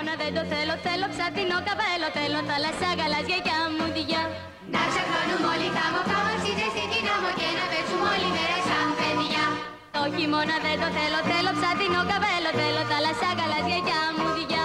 χειμώνα δεν το θέλω, θέλω ψαθινό καπέλο, θέλω θάλασσα γαλάζια και αμμουδιά. Να ψαχνώνουμε όλοι χάμω, χάμω, στη την άμμο και να παίξουμε όλη μέρα σαν παιδιά. Το χειμώνα δεν το θέλω, θέλω ψαθινό καπέλο, θέλω θάλασσα γαλάζια και αμμουδιά.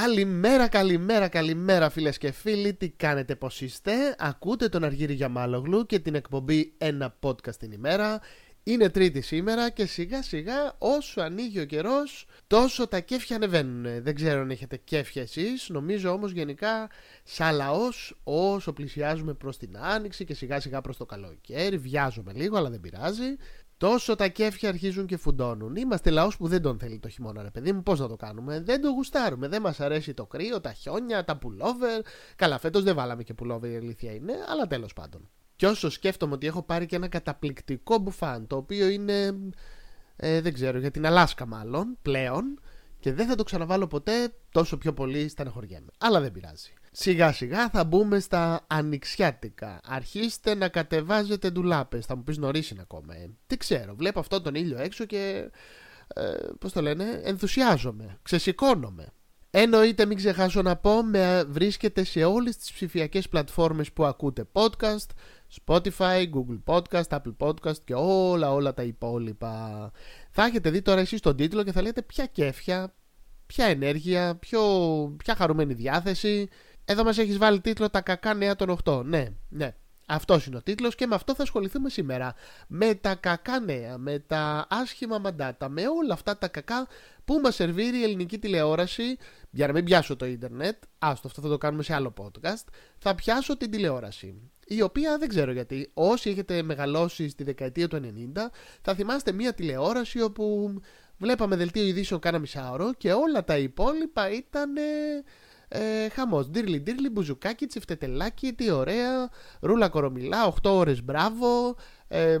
Καλημέρα, καλημέρα, καλημέρα φίλες και φίλοι. Τι κάνετε, πώς είστε; Ακούτε τον Αργύρι Γιαμάλογλου και την εκπομπή Ένα podcast την ημέρα. Είναι Τρίτη σήμερα και σιγά σιγά όσο ανοίγει ο καιρός, τόσο τα κέφια ανεβαίνουν. Δεν ξέρω αν έχετε κέφια εσείς. Νομίζω όμως γενικά, σαν λαός, όσο πλησιάζουμε προς την άνοιξη και σιγά σιγά προς το καλοκαίρι, βιάζομαι λίγο, αλλά δεν πειράζει. Τόσο τα κέφια αρχίζουν και φουντώνουν. Είμαστε λαός που δεν τον θέλει το χειμώνα, ρε παιδί μου. Πώς να το κάνουμε; Δεν το γουστάρουμε. Δεν μας αρέσει το κρύο, τα χιόνια, τα πουλόβερ. Καλά, φέτος δεν βάλαμε και πουλόβερ, η αλήθεια είναι, αλλά τέλος πάντων. Και όσο σκέφτομαι ότι έχω πάρει και ένα καταπληκτικό μπουφάν, το οποίο είναι. Ε, δεν ξέρω, για την Αλάσκα μάλλον, πλέον. Και δεν θα το ξαναβάλω ποτέ, τόσο πιο πολύ στεναχωριέμαι. Αλλά δεν πειράζει. Σιγά σιγά θα μπούμε στα ανοιξιάτικα. Αρχίστε να κατεβάζετε ντουλάπες. Θα μου πεις νωρίς είναι ακόμα. Ε. Τι ξέρω, βλέπω αυτό τον ήλιο έξω και... Ε, πώς το λένε, ενθουσιάζομαι, ξεσηκώνομαι. Εννοείται μην ξεχάσω να πω, με βρίσκεται σε όλες τις ψηφιακές πλατφόρμες που ακούτε podcast, Spotify, Google Podcast, Apple Podcast και όλα όλα τα υπόλοιπα. Θα έχετε δει τώρα εσείς τον τίτλο και θα λέτε ποια κέφια, ποια ενέργεια, ποιο, ποια χαρούμενη διάθεση. Εδώ μας έχεις βάλει τίτλο «Τα κακά νέα των 8». Ναι, ναι. Αυτός είναι ο τίτλος και με αυτό θα ασχοληθούμε σήμερα. Με τα κακά νέα, με τα άσχημα μαντάτα, με όλα αυτά τα κακά που μας σερβίρει η ελληνική τηλεόραση. Για να μην πιάσω το ίντερνετ, άστο αυτό θα το κάνουμε σε άλλο podcast, θα πιάσω την τηλεόραση. Η οποία δεν ξέρω γιατί, όσοι έχετε μεγαλώσει στη δεκαετία του 90, θα θυμάστε μια τηλεόραση όπου βλέπαμε δελτίο ειδήσεων κάνα μισάωρο και όλα τα υπόλοιπα ήταν ε, χαμός. Ντύρλι ντύρλι, μπουζουκάκι, τσιφτετελάκι, τι ωραία, ρούλα κορομιλά, 8 ώρες μπράβο, ε, ε,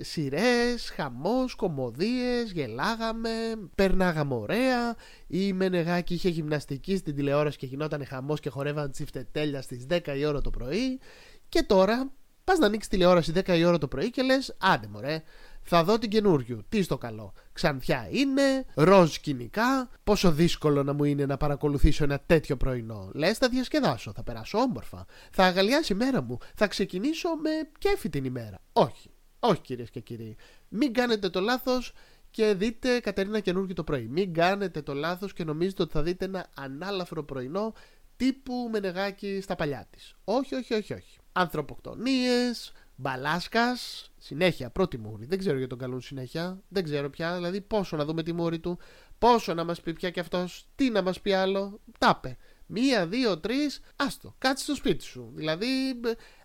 σειρές, χαμός, κομμωδίες, γελάγαμε, περνάγαμε ωραία. Η Μενεγάκη είχε γυμναστική στην τηλεόραση και γινόταν χαμός και χορεύαν τσιφτετέλια στις 10 η ώρα το πρωί. Και τώρα πας να ανοίξεις τηλεόραση 10 η ώρα το πρωί και λες άντε μωρέ, θα δω την καινούριου. Τι στο καλό. Ξανθιά είναι, ροζ σκηνικά. Πόσο δύσκολο να μου είναι να παρακολουθήσω ένα τέτοιο πρωινό. Λες, θα διασκεδάσω, θα περάσω όμορφα. Θα αγαλιάσει η μέρα μου. Θα ξεκινήσω με κέφι την ημέρα. Όχι. Όχι κυρίες και κύριοι. Μην κάνετε το λάθος και δείτε Κατερίνα καινούργιο το πρωί. Μην κάνετε το λάθος και νομίζετε ότι θα δείτε ένα ανάλαφρο πρωινό τύπου μενεγάκι στα παλιά της. Όχι, όχι, όχι, όχι. Ανθρωποκτονίες, Μπαλάσκας, συνέχεια, πρώτη μούρη. Δεν ξέρω για τον καλούν συνέχεια. Δεν ξέρω πια. Δηλαδή, πόσο να δούμε τη μούρη του, πόσο να μας πει πια κι αυτός, τι να μας πει άλλο. Τάπε. Μία, δύο, τρεις, άστο. Κάτσε στο σπίτι σου. Δηλαδή,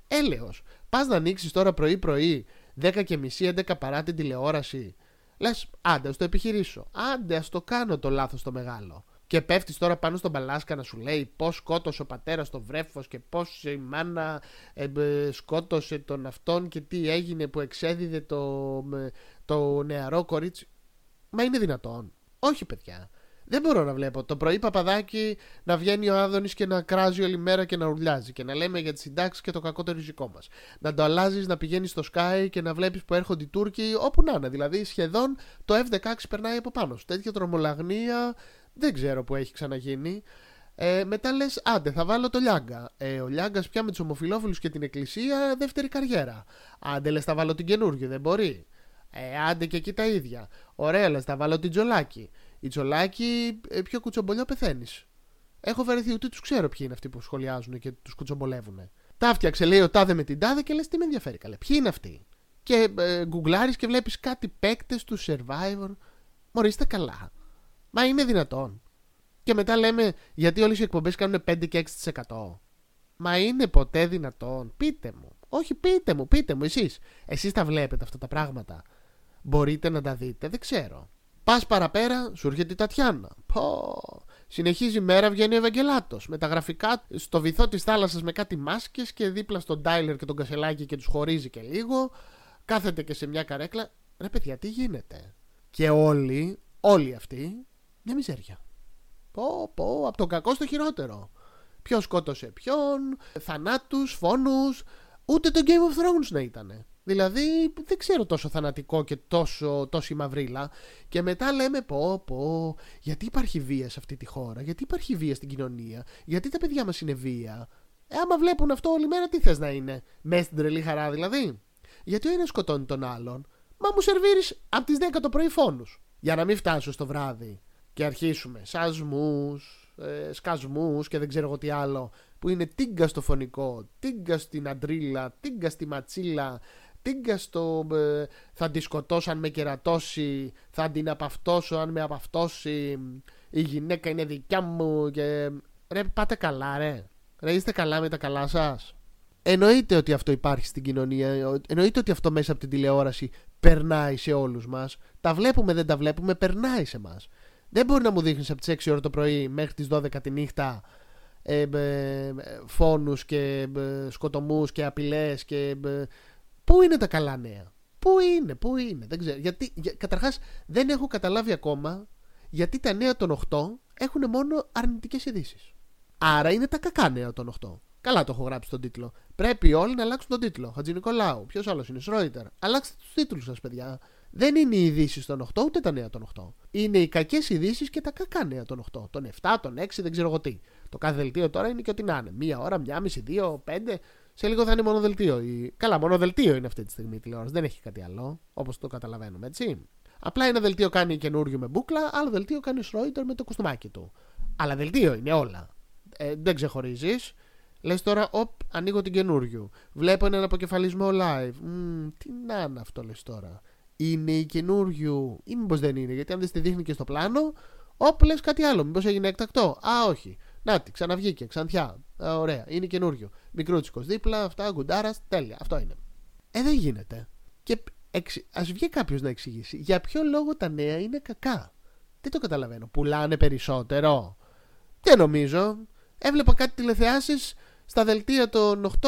έλεος. Πας να ανοίξεις τώρα πρωί-πρωί, 10 και μισή, 11 παρά την τηλεόραση. Λες, άντε, ας το επιχειρήσω. Άντε, ας το κάνω το λάθος το μεγάλο. Και πέφτεις τώρα πάνω στον μπαλάσκα να σου λέει πώς σκότωσε ο πατέρας το βρέφος και πώς η μάνα ε, σκότωσε τον αυτόν και τι έγινε που εξέδιδε το, το νεαρό κορίτσι. Μα είναι δυνατόν. Όχι, παιδιά. Δεν μπορώ να βλέπω το πρωί παπαδάκι να βγαίνει ο Άδωνης και να κράζει όλη μέρα και να ουρλιάζει και να λέμε για τις συντάξεις και το κακό το ριζικό μας. Να το αλλάζεις, να πηγαίνεις στο Sky και να βλέπεις που έρχονται οι Τούρκοι όπου να είναι. Δηλαδή σχεδόν το F16 περνάει από πάνω σου. Τέτοια τρομολαγνία δεν ξέρω που έχει ξαναγίνει. Ε, μετά λες, άντε, θα βάλω το Λιάγκα. Ε, ο Λιάγκας πια με τους ομοφυλόφιλους και την εκκλησία, δεύτερη καριέρα. Άντε, λες, θα βάλω την καινούργια, δεν μπορεί. Ε, άντε και εκεί τα ίδια. Ωραία, λες, θα βάλω την Τζολάκη. Η Τζολάκη, ε, πιο κουτσομπολιό πεθαίνεις. Έχω βαρεθεί ούτε τους ξέρω ποιοι είναι αυτοί που σχολιάζουν και τους κουτσομπολεύουν. Τα φτιάξε, λέει ο τάδε με την τάδε και λες, τι με ενδιαφέρει καλέ. Ποιοι είναι αυτοί; Και ε, γκουγκλάρεις και βλέπεις κάτι παίκτες του survivor. Μωρίστε καλά. Μα είναι δυνατόν. Και μετά λέμε γιατί όλες οι εκπομπές κάνουν 5 και 6%. Μα είναι ποτέ δυνατόν. Πείτε μου. Όχι, πείτε μου, πείτε μου εσείς. Εσείς τα βλέπετε αυτά τα πράγματα. Μπορείτε να τα δείτε, δεν ξέρω. Πας παραπέρα, σου έρχεται η Τατιάνα. Πω. Συνεχίζει η μέρα, βγαίνει ο Ευαγγελάτος. Με τα γραφικά στο βυθό της θάλασσας με κάτι μάσκες και δίπλα στον Τάιλερ και τον Κασελάκη και τους χωρίζει και λίγο. Κάθεται και σε μια καρέκλα. Ρε παιδιά, τι γίνεται; Και όλοι, όλοι αυτοί μια μιζέρια. Πω, πω, από το κακό στο χειρότερο. Ποιος σκότωσε ποιον, θανάτους, φόνους. Ούτε το Game of Thrones να ήταν. Δηλαδή δεν ξέρω τόσο θανατικό και τόσο, τόση μαυρίλα. Και μετά λέμε πω πω γιατί υπάρχει βία σε αυτή τη χώρα, γιατί υπάρχει βία στην κοινωνία, γιατί τα παιδιά μας είναι βία. Ε, άμα βλέπουν αυτό όλη μέρα τι θες να είναι, μέσα στην τρελή χαρά δηλαδή; Γιατί ο ένας σκοτώνει τον άλλον, μα μου σερβίρεις από τις 10 το πρωί φόνους. Για να μην φτάσω στο βράδυ και αρχίσουμε σασμούς, ε, σκασμούς και δεν ξέρω εγώ τι άλλο που είναι τίγκα στο φωνικό, τίγκα στην αντρίλα, τίγκα στη ματσίλα, τίγκα στο ε, θα τη σκοτώσω αν με κερατώσει, θα την απαυτώσω αν με απαυτώσει, η γυναίκα είναι δικιά μου και... Ρε πάτε καλά ρε, ρε είστε καλά με τα καλά σας. Εννοείται ότι αυτό υπάρχει στην κοινωνία, εννοείται ότι αυτό μέσα από την τηλεόραση περνάει σε όλους μας. Τα βλέπουμε, δεν τα βλέπουμε, περνάει σε μας. Δεν μπορεί να μου δείχνεις από τις 6 ώρα το πρωί μέχρι τις 12 τη νύχτα ε, ε, φόνους και ε, σκοτωμούς και απειλές και ε, Πού είναι τα καλά νέα; Πού είναι, πού είναι. Δεν ξέρω. Γιατί, για, καταρχάς δεν έχω καταλάβει ακόμα γιατί τα νέα των 8 έχουν μόνο αρνητικές ειδήσεις. Άρα είναι τα κακά νέα των 8. Καλά το έχω γράψει στον τίτλο. Πρέπει όλοι να αλλάξουν τον τίτλο. Χατζη Νικολάου. Ποιος άλλος είναι, Σρόιτερ. Αλλάξτε τους τίτλους σας, παιδιά. Δεν είναι οι ειδήσεις των 8 ούτε τα νέα των 8. Είναι οι κακές ειδήσεις και τα κακά νέα των 8. Των 7, των 6, δεν ξέρω εγώ τι. Το κάθε δελτίο τώρα είναι και ό,τι να είναι. Μία ώρα, μία μισή, δύο, πέντε. Σε λίγο θα είναι μόνο δελτίο. Καλά, μόνο δελτίο είναι αυτή τη στιγμή η τηλεόραση. Δεν έχει κάτι άλλο, όπως το καταλαβαίνουμε, έτσι. Απλά ένα δελτίο κάνει καινούριο με μπουκλα, άλλο δελτίο κάνει Σρόιτερ με το κουστούμάκι του. Αλλά δελτίο είναι όλα. Ε, δεν ξεχωρίζεις. Λες τώρα, οπ, ανοίγω την καινούριο. Βλέπω έναν αποκεφαλισμό live. Μ, τι να είναι αυτό, λες τώρα. Είναι η καινούριο, ή μήπως δεν είναι, γιατί αν δεν στη δείχνει και στο πλάνο, οπ, λες κάτι άλλο. Μήπως έγινε εκτακτό. Α, όχι. Να τη, ξαναβγήκε, ξανθιά. Α, ωραία, είναι καινούριο. Μικρούτσικος δίπλα, αυτά, γκουντάρα, τέλεια. Αυτό είναι. Ε, δεν γίνεται. Και εξ... ας βγει κάποιος να εξηγήσει για ποιο λόγο τα νέα είναι κακά. Δεν το καταλαβαίνω. Πουλάνε περισσότερο. Δεν νομίζω. Έβλεπα κάτι τηλεθεάσεις στα δελτία των 8,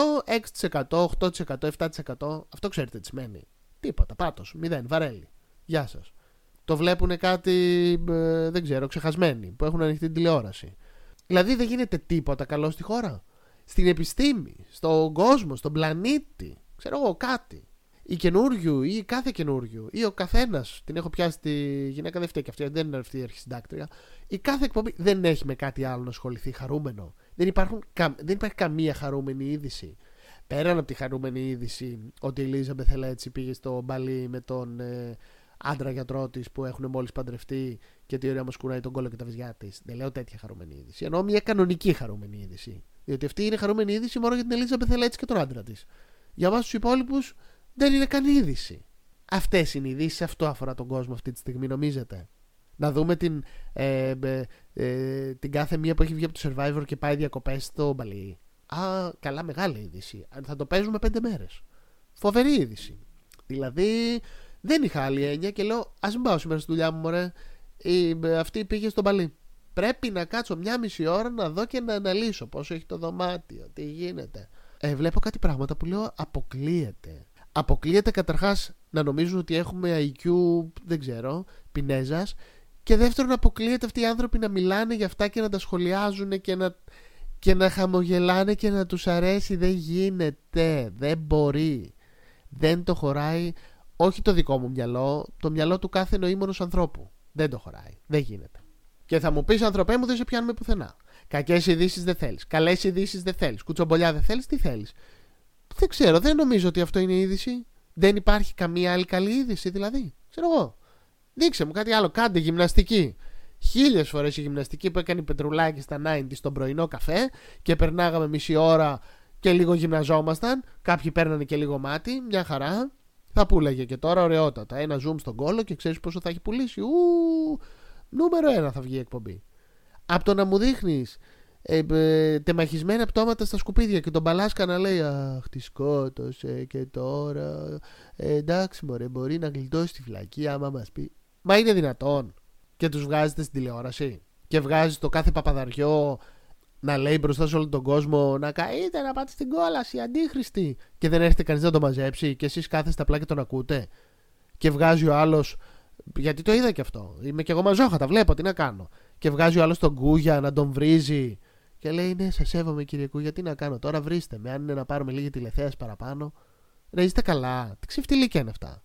6%, 8%, 7%. Αυτό ξέρετε τι σημαίνει. Τίποτα. Πάτος. Μηδέν. Βαρέλι. Γεια σας. Το βλέπουν κάτι, ε, δεν ξέρω, ξεχασμένοι που έχουν ανοιχτή τηλεόραση. Δηλαδή δεν γίνεται τίποτα καλό στη χώρα. Στην επιστήμη, στον κόσμο, στον πλανήτη. Ξέρω εγώ κάτι. Η καινούριου ή κάθε καινούριου ή ο καθένας. Την έχω πιάσει τη γυναίκα, δεν φταίει και αυτή, δεν είναι αυτή η αρχισυντάκτρια. Η κάθε εκπομπή δεν έχει με κάτι άλλο να ασχοληθεί χαρούμενο. Δεν, υπάρχουν, δεν υπάρχει καμία χαρούμενη είδηση. Πέραν από τη χαρούμενη είδηση ότι η Λίζα Μπεθελέτσι πήγε στο μπαλί με τον ε, άντρα γιατρό της που έχουν μόλις παντρευτεί και τι ωραία μας κουράει τον κόλλο και τα βυζιά της. Δεν λέω τέτοια χαρούμενη είδηση. Εννοώ μια κανονική χαρούμενη είδηση. Διότι αυτή είναι χαρούμενη είδηση μόνο για την Ελίζα Μπεθελέτσι και τον άντρα της. Για εμά τους υπόλοιπους δεν είναι καν είδηση. Αυτές είναι οι ειδήσεις, αυτό αφορά τον κόσμο αυτή τη στιγμή, νομίζετε. Να δούμε την, ε, ε, την κάθε μία που έχει βγει από το survivor και πάει διακοπές στο μπαλί. Α, καλά, μεγάλη είδηση. Θα το παίζουμε πέντε μέρες. Φοβερή είδηση. Δηλαδή, δεν είχα άλλη έννοια και λέω: Α μην πάω σήμερα στη δουλειά μου, μωρέ. Η, αυτή πήγε στο μπαλί. Πρέπει να κάτσω μια μισή ώρα να δω και να αναλύσω πόσο έχει το δωμάτιο, τι γίνεται. Ε, βλέπω κάτι πράγματα που λέω αποκλείεται. Αποκλείεται καταρχάς να νομίζουν ότι έχουμε IQ, δεν ξέρω, πινέζας. Και δεύτερον, αποκλείεται αυτοί οι άνθρωποι να μιλάνε για αυτά και να τα σχολιάζουν και να, και να χαμογελάνε και να τους αρέσει. Δεν γίνεται. Δεν μπορεί. Δεν το χωράει όχι το δικό μου μυαλό, το μυαλό του κάθε νοήμονος ανθρώπου. Δεν το χωράει. Δεν γίνεται. Και θα μου πεις, ανθρωπέ μου, δεν σε πιάνουμε πουθενά. Κακές ειδήσεις δεν θέλεις. Καλές ειδήσεις δεν θέλεις. Κουτσομπολιά δεν θέλεις. Τι θέλεις. Δεν ξέρω, δεν νομίζω ότι αυτό είναι είδηση. Δεν υπάρχει καμία άλλη καλή είδηση, δηλαδή. Ξέρω εγώ. Δείξε μου κάτι άλλο. Κάντε γυμναστική. Χίλιες φορές η γυμναστική που έκανε η Πετρουλάκη στα 90 στον πρωινό καφέ και περνάγαμε μισή ώρα και λίγο γυμναζόμασταν. Κάποιοι παίρνανε και λίγο μάτι. Μια χαρά. Θα πουλάγε και τώρα ωραιότατα. Ένα zoom στον κόλο και ξέρεις πόσο θα έχει πουλήσει. Ου, νούμερο ένα θα βγει η εκπομπή. Από το να μου δείχνεις ε, ε, τεμαχισμένα πτώματα στα σκουπίδια και τον Μπαλάσκα να λέει Αχ, τη σκότωσε και τώρα. Ε, εντάξει, μωρέ, μπορεί να γλιτώσει τη φυλακή άμα μας πει. Μα είναι δυνατόν. Και τους βγάζετε στην τηλεόραση. Και βγάζει το κάθε παπαδαριό να λέει μπροστά σε όλο τον κόσμο να καείτε να πάτε στην κόλαση, αντίχρηστη. Και δεν έρχεται κανείς να το μαζέψει και εσείς κάθεστε απλά και τον ακούτε. Και βγάζει ο άλλος. Γιατί το είδα και αυτό. Είμαι και εγώ μαζόχα, τα βλέπω, τι να κάνω. Και βγάζει ο άλλος τον κούγια να τον βρίζει. Και λέει: Ναι, σας σέβομαι, Κυριακού, γιατί να κάνω τώρα, βρίστε με. Αν είναι να πάρουμε λίγη τηλεθέαση παραπάνω. Ρε, είστε καλά. Τι ξεφτιλίκια είναι αυτά.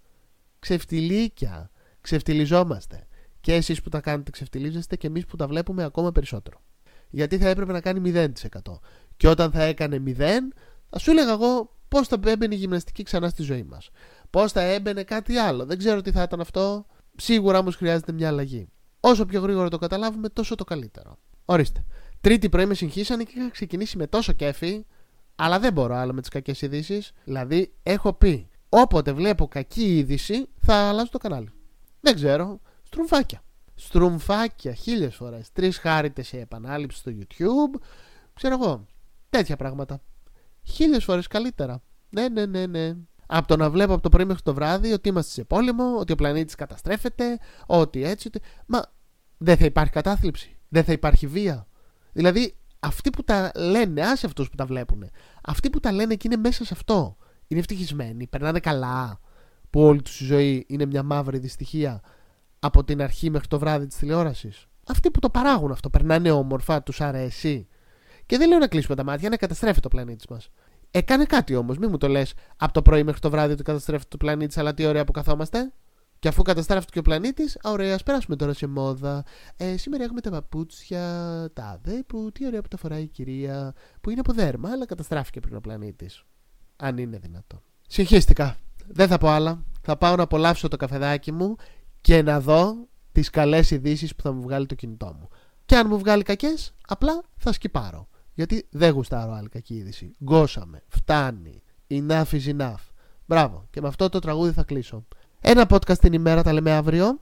Ξεφτιλίκια. Ξεφτιλιζόμαστε. Και εσείς που τα κάνετε ξεφτιλίζεστε και εμείς που τα βλέπουμε ακόμα περισσότερο. Γιατί θα έπρεπε να κάνει 0%. Και όταν θα έκανε 0, θα σου έλεγα εγώ πώς θα έμπαινε η γυμναστική ξανά στη ζωή μας. Πώς θα έμπαινε κάτι άλλο. Δεν ξέρω τι θα ήταν αυτό. Σίγουρα όμως χρειάζεται μια αλλαγή. Όσο πιο γρήγορα το καταλάβουμε, τόσο το καλύτερο. Ορίστε. Τρίτη πρωί με συγχύσανε και είχα ξεκινήσει με τόσο κέφι, αλλά δεν μπορώ άλλο με τις κακές ειδήσεις. Δηλαδή, έχω πει, όποτε βλέπω κακή είδηση, θα αλλάζω το κανάλι. Δεν ξέρω. Στρουμφάκια. Στρουμφάκια χίλιες φορές. Τρεις χάρητε σε επανάληψη στο YouTube. Ξέρω εγώ. Τέτοια πράγματα. Χίλιες φορές καλύτερα. Ναι, ναι, ναι, ναι. Από το να βλέπω από το πρωί μέχρι το βράδυ ότι είμαστε σε πόλεμο, ότι ο πλανήτης καταστρέφεται, ότι έτσι. Ότι... Μα δεν θα υπάρχει κατάθλιψη. Δεν θα υπάρχει βία. Δηλαδή, αυτοί που τα λένε, άσε αυτούς που τα βλέπουν. Αυτοί που τα λένε και είναι μέσα σε αυτό. Είναι ευτυχισμένοι, περνάνε καλά. Που όλη τους η ζωή είναι μια μαύρη δυστυχία από την αρχή μέχρι το βράδυ της τηλεόρασης. Αυτοί που το παράγουν αυτό, περνάνε όμορφα, τους αρέσει. Και δεν λέω να κλείσουμε τα μάτια, να καταστρέφει το πλανήτη μας. Έκανε κάτι όμως, μην μου το λες από το πρωί μέχρι το βράδυ ότι καταστρέφει το πλανήτη, αλλά τι ωραία που καθόμαστε. Και αφού καταστράφηκε και ο πλανήτης, ωραία, ας περάσουμε τώρα σε μόδα. Ε, σήμερα έχουμε τα παπούτσια, τα άδε, που τι ωραία που τα φοράει η κυρία, που είναι από δέρμα, αλλά καταστράφηκε πριν ο πλανήτης. Αν είναι δυνατό. Συγχύστηκα. Δεν θα πω άλλα. Θα πάω να απολαύσω το καφεδάκι μου και να δω τις καλές ειδήσεις που θα μου βγάλει το κινητό μου. Και αν μου βγάλει κακές, απλά θα σκυπάρω. Γιατί δεν γουστάρω άλλη κακή είδηση. Γκώσαμε. Φτάνει. Enough is enough. Μπράβο. Και με αυτό το τραγούδι θα κλείσω. Ένα podcast την ημέρα τα λέμε αύριο.